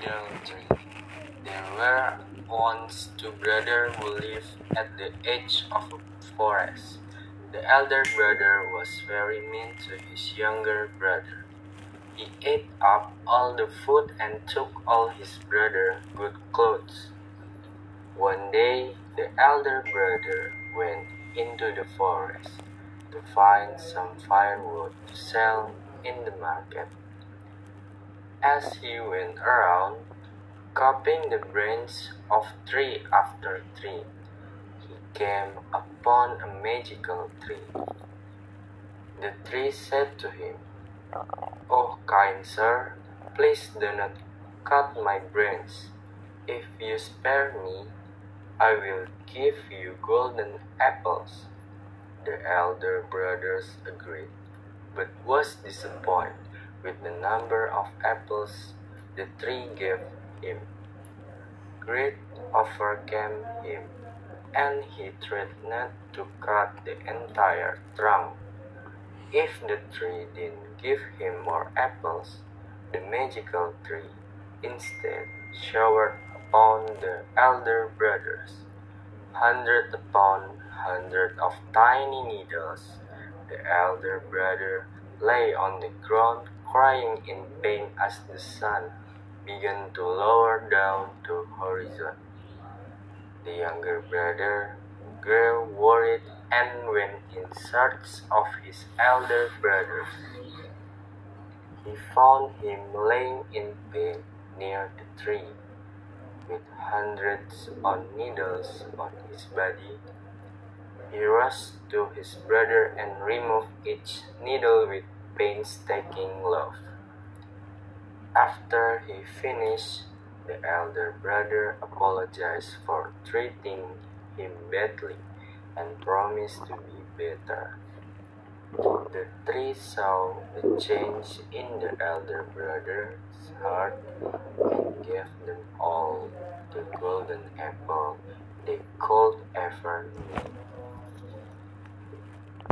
There were once two brothers who lived at the edge of a forest. The elder brother was very mean to his younger brother. He ate up all the food and took all his brother's good clothes. One day the elder brother went into the forest to find some firewood to sell in the market. As he went around, cutting the branches of tree after tree, he came upon a magical tree. The tree said to him, Oh, kind sir, please do not cut my branch. If you spare me, I will give you golden apples. The elder brothers agreed, but was disappointed with the number of apples the tree gave him. Greed overcame him, and he threatened to cut the entire trunk. If the tree didn't give him more apples, the magical tree instead showered upon the elder brothers hundred upon hundred of tiny needles. The elder brother lay on the ground crying in pain as the sun began to lower down to horizon. The younger brother grew worried and went in search of his elder brother. He found him lying in pain near the tree, with hundreds of needles on his body. He rushed to his brother and removed each needle with painstaking love. After he finished, the elder brother apologized for treating him badly and promised to be better. The tree saw the change in the elder brother's heart and gave them all the golden apple they could ever need.